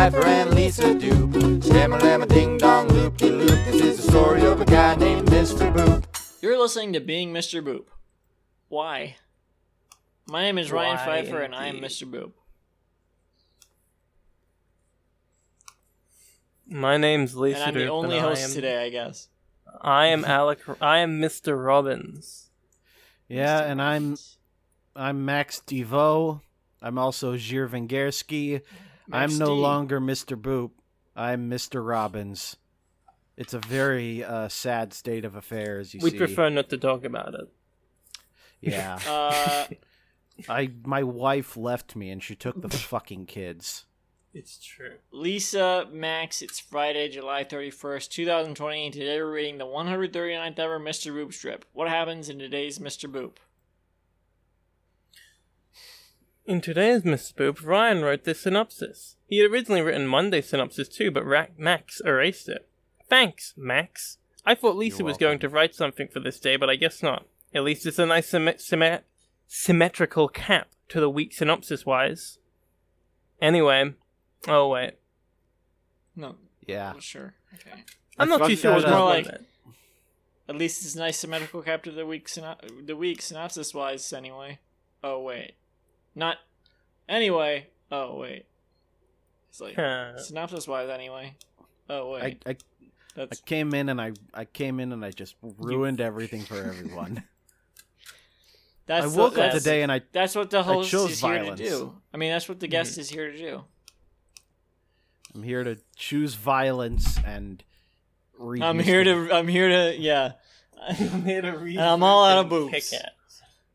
Ryan Pfeiffer and Lisa Dupe. Shamma ding dong loop de loop. This is the story of a guy named Mr. Boop. You're listening to Being Mr. Boop. Why? My name is Ryan Why Pfeiffer, and I am. Mr. Boop. My name's Lisa And I'm the Dupe, only and I host am- today, I guess. I am Alec. I am Mr. Robbins. Yeah, and I'm I'm Max Devo. I'm also Zhir Vengersky. Max I'm no longer Mr. Boop. I'm Mr. Robbins. It's a very uh, sad state of affairs. You We see, prefer not to talk about it. yeah. Uh, I my wife left me and she took the fucking kids. It's true. Lisa, Max, it's Friday, July 31st, 2020, and today we're reading the 139th ever Mr. Boop strip. What happens in today's Mr. Boop? In today's Mr. Boop, Ryan wrote this synopsis. He had originally written Monday's synopsis too, but Ra- Max erased it. Thanks, Max. I thought Lisa You're was going to write something for this day, but I guess not. At least it's a nice symmet- symmet- symmetrical cap to the week synopsis wise. Anyway, oh wait, No, Yeah. sure. Okay. I'm not too sure that what's up. going More like- there. At least it's a nice symmetrical cap to the week, syno- the week synopsis wise, anyway. Oh, wait. Not. Anyway. Oh, wait. It's like. Huh. synopsis wise, anyway. Oh, wait. I I That's. came in and I I came in and I just ruined everything for everyone. That's I the- woke up today and I That's what the host chose is here to do. I mean, that's what the guest Mm-hmm. is here to do. I'm here to choose violence and. I'm Mr. here to. I'm here to. Yeah. I'm here to read And I'm all out of and boobs. pick at.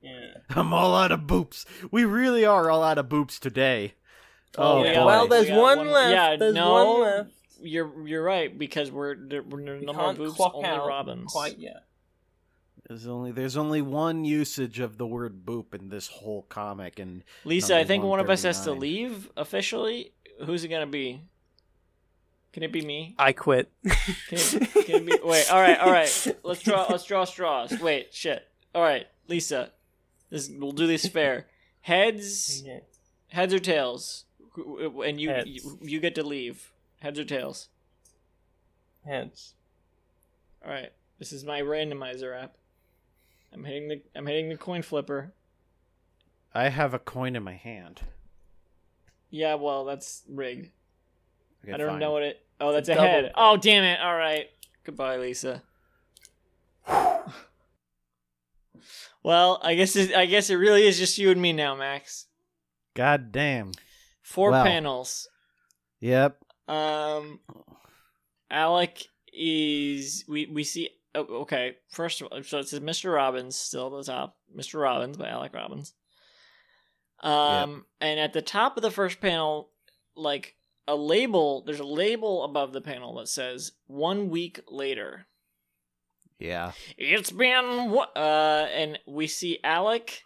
Yeah. I'm all out of boops. We really are all out of boops today. Oh, Oh, we boy. got- well, we one, one- left. yeah, there's no. one left. You're you're right because we're there- we're no We more can't boobs, clock only out Robins. quite yet. There's only there's only one usage of the word boop in this whole comic, and Lisa, I think one of us has to leave officially. Who's it gonna be? Can it be me? I quit. Can it, can it be? Wait. All right. All right. Let's draw. Let's draw straws. Wait. Shit. All right, Lisa. This we'll do this fair. Heads. Yeah. Heads or tails? And you Heads. you, you get to leave. Heads or tails? Heads. All right. This is my randomizer app. I'm hitting the I'm hitting the coin flipper. I have a coin in my hand. Yeah. Well, that's rigged. Okay, I don't fine. know what it. Oh, that's a Double. head. Oh, damn it! All right. Goodbye, Lisa. Well, I guess it, I guess it really is just you and me now, Max. God damn. Four panels. Yep. Um, Alec is we we see. Oh, okay, first of all, so it says Mr. Robbins still at the top. Mr. Robbins by Alec Robbins. Um, and at the top of the first panel, like a label, there's a label above the panel that says "one week later." Yeah. It's been what? Uh, and we see Alec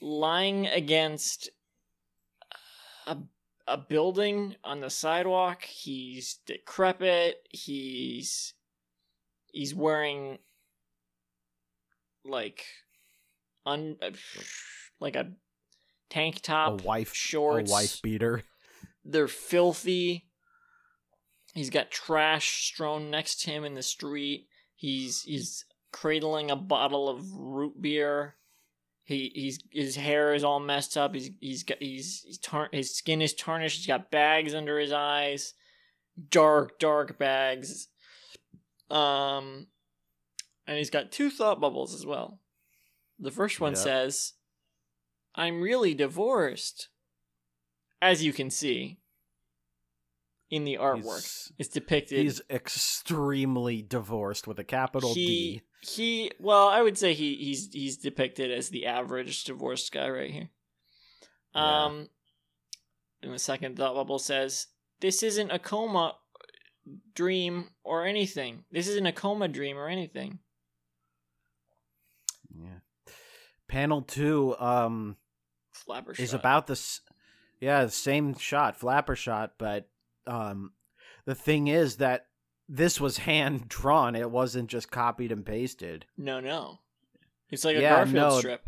lying against a a building on the sidewalk. He's decrepit. He's he's wearing like un like a tank top, A wife. shorts. A wife beater. They're filthy. He's got trash strewn next to him in the street. He's he's cradling a bottle of root beer. He he's his hair is all messed up. He's he's got he's, he's tar- his skin is tarnished. He's got bags under his eyes, dark dark bags. Um, and he's got two thought bubbles as well. The first one says, "I'm really divorced." As you can see in the artwork, He's, it's depicted. he's extremely divorced with a capital he D. he well i would say he he's he's depicted as the average divorced guy right here Yeah. um and the second thought bubble says this isn't a coma dream or anything this isn't a coma dream or anything Yeah. Panel two um flapper shot is shot. about this. Yeah, the same shot, flapper shot, but um, the thing is that this was hand drawn. It wasn't just copied and pasted. no no it's like a Yeah, garfield no. strip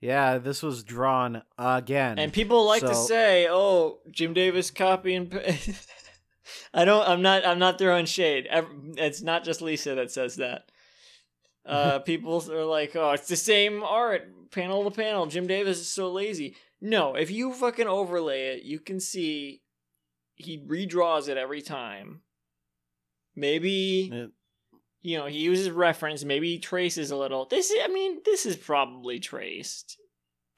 Yeah, this was drawn again. And people like to say, "Oh, Jim Davis copy and paste." I don't. I'm not. I'm not throwing shade. It's not just Lisa that says that. Uh, people are like, "Oh, it's the same art, panel to panel." Jim Davis is so lazy. No, if you fucking overlay it, you can see he redraws it every time. Maybe It- you know he uses reference. Maybe he traces a little. This, is, I mean, this is probably traced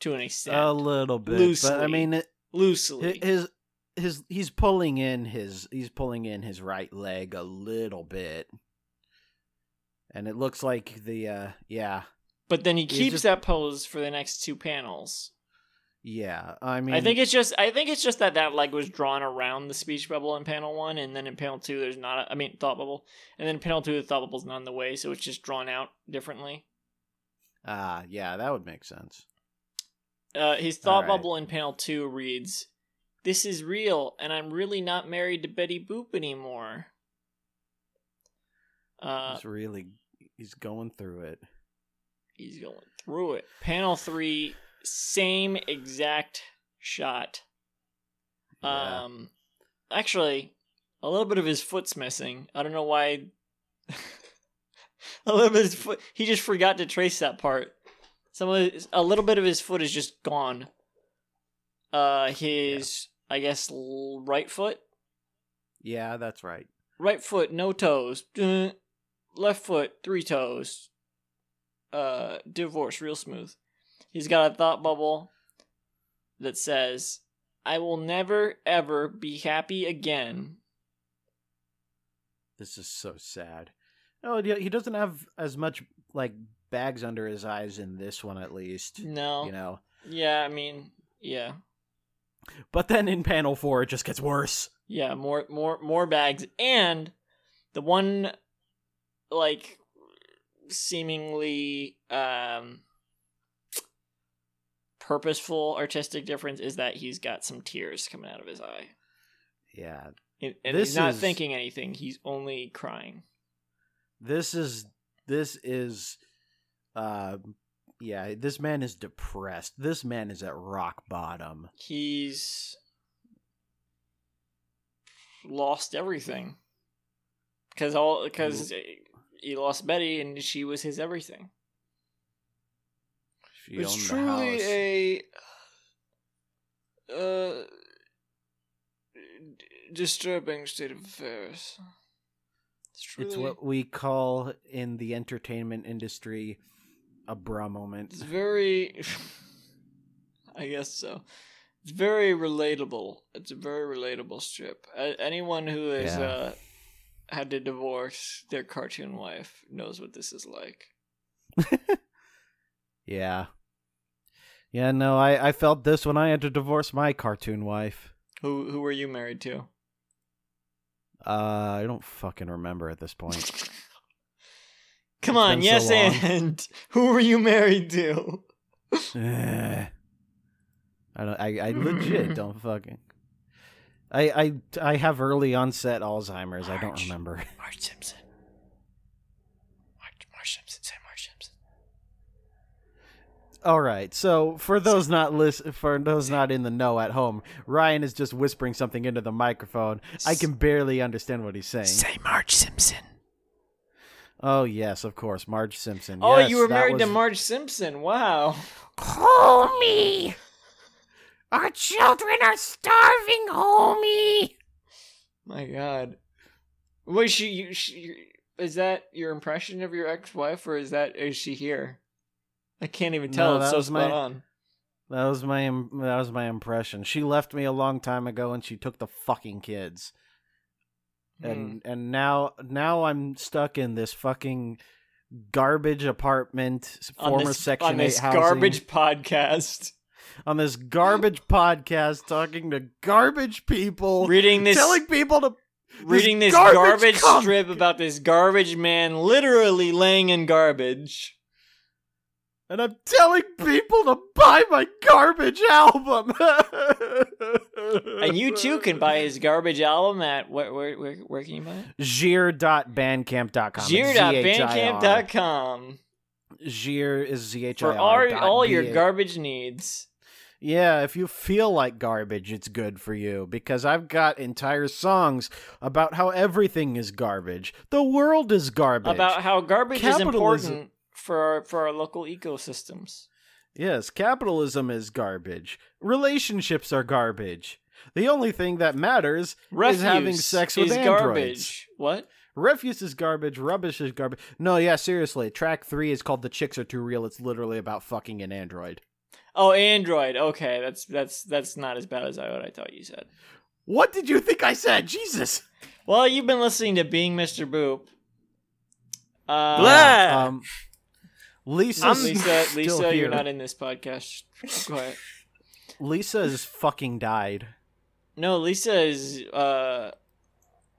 to an extent, a little bit, but I mean, it, loosely. his his he's pulling in his he's pulling in his right leg a little bit, and it looks like the uh yeah But then he keeps just- that pose for the next two panels. Yeah. I mean, I think it's just I think it's just that that leg was drawn around the speech bubble in panel one, and then in panel two there's not. A, I mean thought bubble, and then in panel two the thought bubble's not in the way, so it's just drawn out differently. ah yeah, that would make sense. Uh, his thought Alright. bubble in panel two reads, "This is real, and I'm really not married to Betty Boop anymore." Uh, he's really he's going through it. he's going through it. Panel three, same exact shot. Yeah. Um, actually, a little bit of his foot's missing. I don't know why. a little bit of his foot. He just forgot to trace that part. Some of his, a little bit of his foot is just gone. Uh, his I guess l- right foot, yeah, that's right. right foot, no toes. Left foot, three toes. Uh, divorce, real smooth. He's got a thought bubble that says, "I will never ever be happy again." This is so sad. Oh, he he doesn't have as much like bags under his eyes in this one, at least. No. You know, Yeah, I mean, yeah, but then in panel four, it just gets worse. yeah, more, more, more bags, and the one, like, seemingly um purposeful artistic difference is that he's got some tears coming out of his eye, Yeah, and, and he's not is- thinking anything; he's only crying. this is this is, uh, yeah, this man is depressed. This man is at rock bottom. He's lost everything because all because he lost Betty and she was his everything. She it's truly a uh, d- disturbing state of affairs. It's It's what we call in the entertainment industry a bra moment. it's very. I guess so. It's very relatable. It's a very relatable strip. Anyone who has Yeah. uh, had to divorce their cartoon wife knows what this is like. Yeah. Yeah, no, I, I felt this when I had to divorce my cartoon wife. Who who were you married to? Uh, I don't fucking remember at this point. Come on, yes, so and who were you married to? Eh. I don't. I, I legit don't fucking. I I I have early onset Alzheimer's. I don't remember. Marge Simpson. Marge, Marge Simpson. Say Marge Simpson. All right. So for those not listen, for those not in the know at home, Ryan is just whispering something into the microphone. I can barely understand what he's saying. Say Marge Simpson. Oh yes, of course, Marge Simpson. Oh, Yes, you were that married to Marge Simpson. Wow. Homie! Our children are starving, homie! My God. Was she, she? Is that your impression of your ex-wife, or is that is she here? I can't even tell. No, it's that so was my- spot on. That was my that was my impression. She left me a long time ago and she took the fucking kids. Hmm. And and now now I'm stuck in this fucking garbage apartment, former this, section on this 8 housing, garbage podcast, on this garbage podcast talking to garbage people, reading this, telling people to reading this garbage garbage, strip about this garbage man literally laying in garbage. And I'm telling people to buy my garbage album. And you too can buy his garbage album at where where where, where can you buy it? Z-H-I-R. Zir.bandcamp.com. Zhir is Z H I for R. all, dot all your garbage needs. Yeah, if you feel like garbage, it's good for you because I've got entire songs about how everything is garbage. The world is garbage. About how garbage is important for our, for our local ecosystems. Yes, capitalism is garbage. Relationships are garbage. The only thing that matters Refuse is having sex with is androids. garbage. What? Refuse is garbage. Rubbish is garbage. No, yeah, seriously. Track three is called "The Chicks Are Too Real." It's literally about fucking an android. Oh, Android. Okay, that's that's that's not as bad as I what I thought you said. What did you think I said? Jesus. Well, you've been listening to Being Mr. Boop. Uh, Blah. Um, Lisa, Lisa, still Lisa, here. you're not in this podcast. Go ahead. Lisa has fucking died. No, Lisa is. Uh,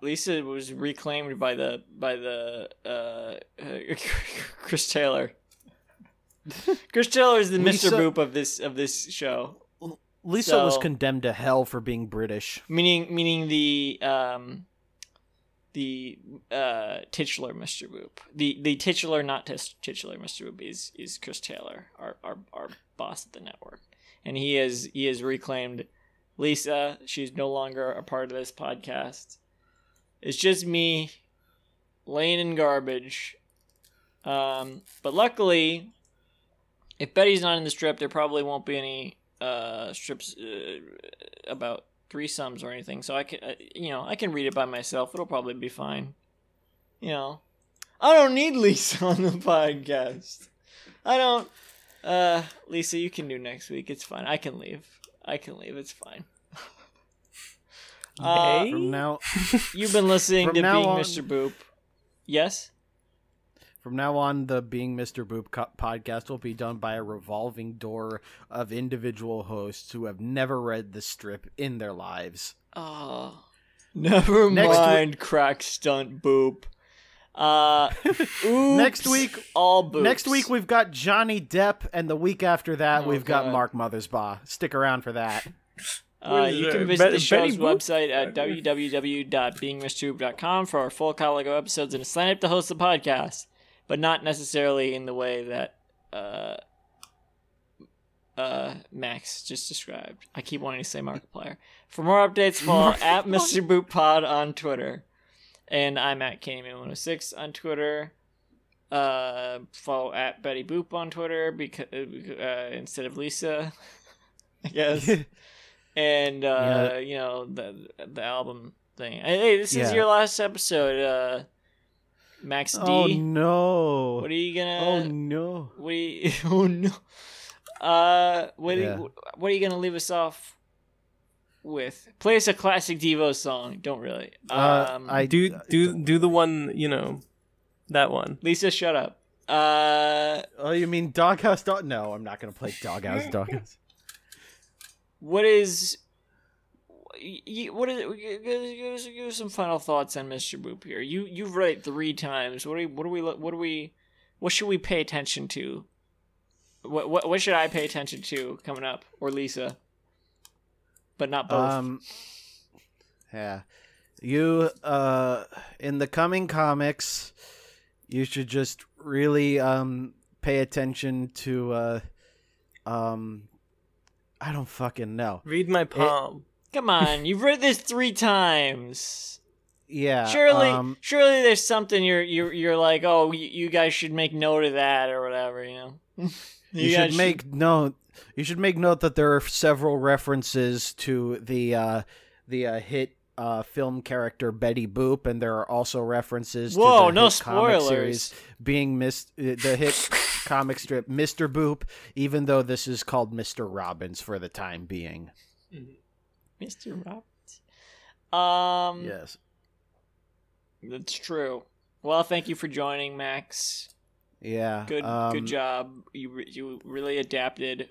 Lisa was reclaimed by the by the uh, Chris Taylor. Chris Taylor is the Lisa- Mr. Boop of this of this show. Lisa was condemned to hell for being British. Meaning, meaning the um, the uh, titular Mr. Boop. The the titular, not titular Mr. Boop is is Chris Taylor, our, our our boss at the network, and he is he has reclaimed Lisa. She's no longer a part of this podcast. It's just me laying in garbage. Um, but luckily, if Betty's not in the strip, there probably won't be any uh, strips uh, about threesomes or anything. So I can, uh, you know, I can read it by myself. It'll probably be fine. You know, I don't need Lisa on the podcast. I don't. Uh, Lisa, you can do next week. It's fine. I can leave. I can leave. It's fine. Uh, Hey? From now, You've been listening to now Being on- Mr. Boop. Yes. From now on, the Being Mr. Boop co- podcast will be done by a revolving door of individual hosts who have never read the strip in their lives. Oh, never Next mind. Crack stunt boop. Uh, oops, Next week- all boops. Next week we've got Johnny Depp, and the week after that Oh, we've got God. Mark Mothersbaugh. Stick around for that. Uh, you can visit the show's Betty Boop? website at www.beingmrboop.com for our full catalog of episodes and sign up to host the podcast, but not necessarily in the way that uh, uh, Max just described. I keep wanting to say Markiplier. For more updates, follow at Mr. Boop Pod on Twitter, and I'm at Candyman106 on Twitter. Uh, follow at Betty Boop on Twitter because uh, instead of Lisa, I guess and uh, Yeah. you know the the album thing. Hey, hey, this is Yeah. your last episode, uh, Max D. oh no! What are you gonna? oh no! What are you? Oh no! Uh, what, Yeah. are you, what are you gonna leave us off with? Play us a classic Devo song. Don't really. Uh, Um, I do do do the one you know, that one. Lisa, shut up. Uh, Oh, you mean Doghouse Dog? No, I'm not gonna play Doghouse Doghouse. what is? Y- What is? Give, give, us, give us some final thoughts on Mr. Boop here. You you've read it three times. What are we, what are we what are we what should we pay attention to? What what what should I pay attention to coming up or Lisa? But not both. Um, yeah, you uh, in the coming comics, you should just really um pay attention to uh, um, I don't fucking know. Read my palm. Come on, you've read this three times. Yeah, Surely, um, surely there's something you're you're you're like, oh, you, you guys should make note of that or whatever, you know. you, guys should make note. You should make note that there are several references to the uh, the uh, hit uh, film character Betty Boop, and there are also references. Whoa, to the no hit comic spoilers. series being missed. The hit comic strip Mister Boop, even though this is called Mister Robbins for the time being. Mr. Roberts. Um, Yes. that's true. Well, thank you for joining, Max. Yeah. Good, um, good job. You re- you really adapted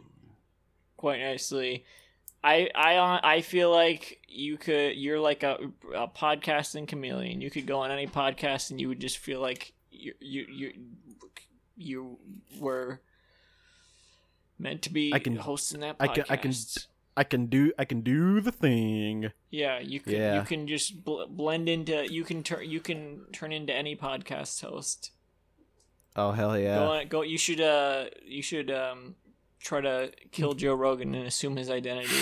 quite nicely. I I uh, I feel like you could. You're like a, a podcasting chameleon. You could go on any podcast and you would just feel like you you you you were meant to be I can- hosting that I can- I can- I can do. I can do the thing. Yeah, you can. Yeah. You can just bl- blend into. You can turn. You can turn into any podcast host. Oh hell yeah! Go on, go. You should uh, you should um, try to kill Joe Rogan and assume his identity.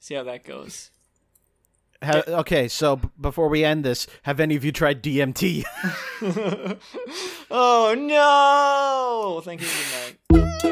See how that goes. Ha- okay, so b- before we end this, have any of you tried DMT? oh no! Thank you. Good night.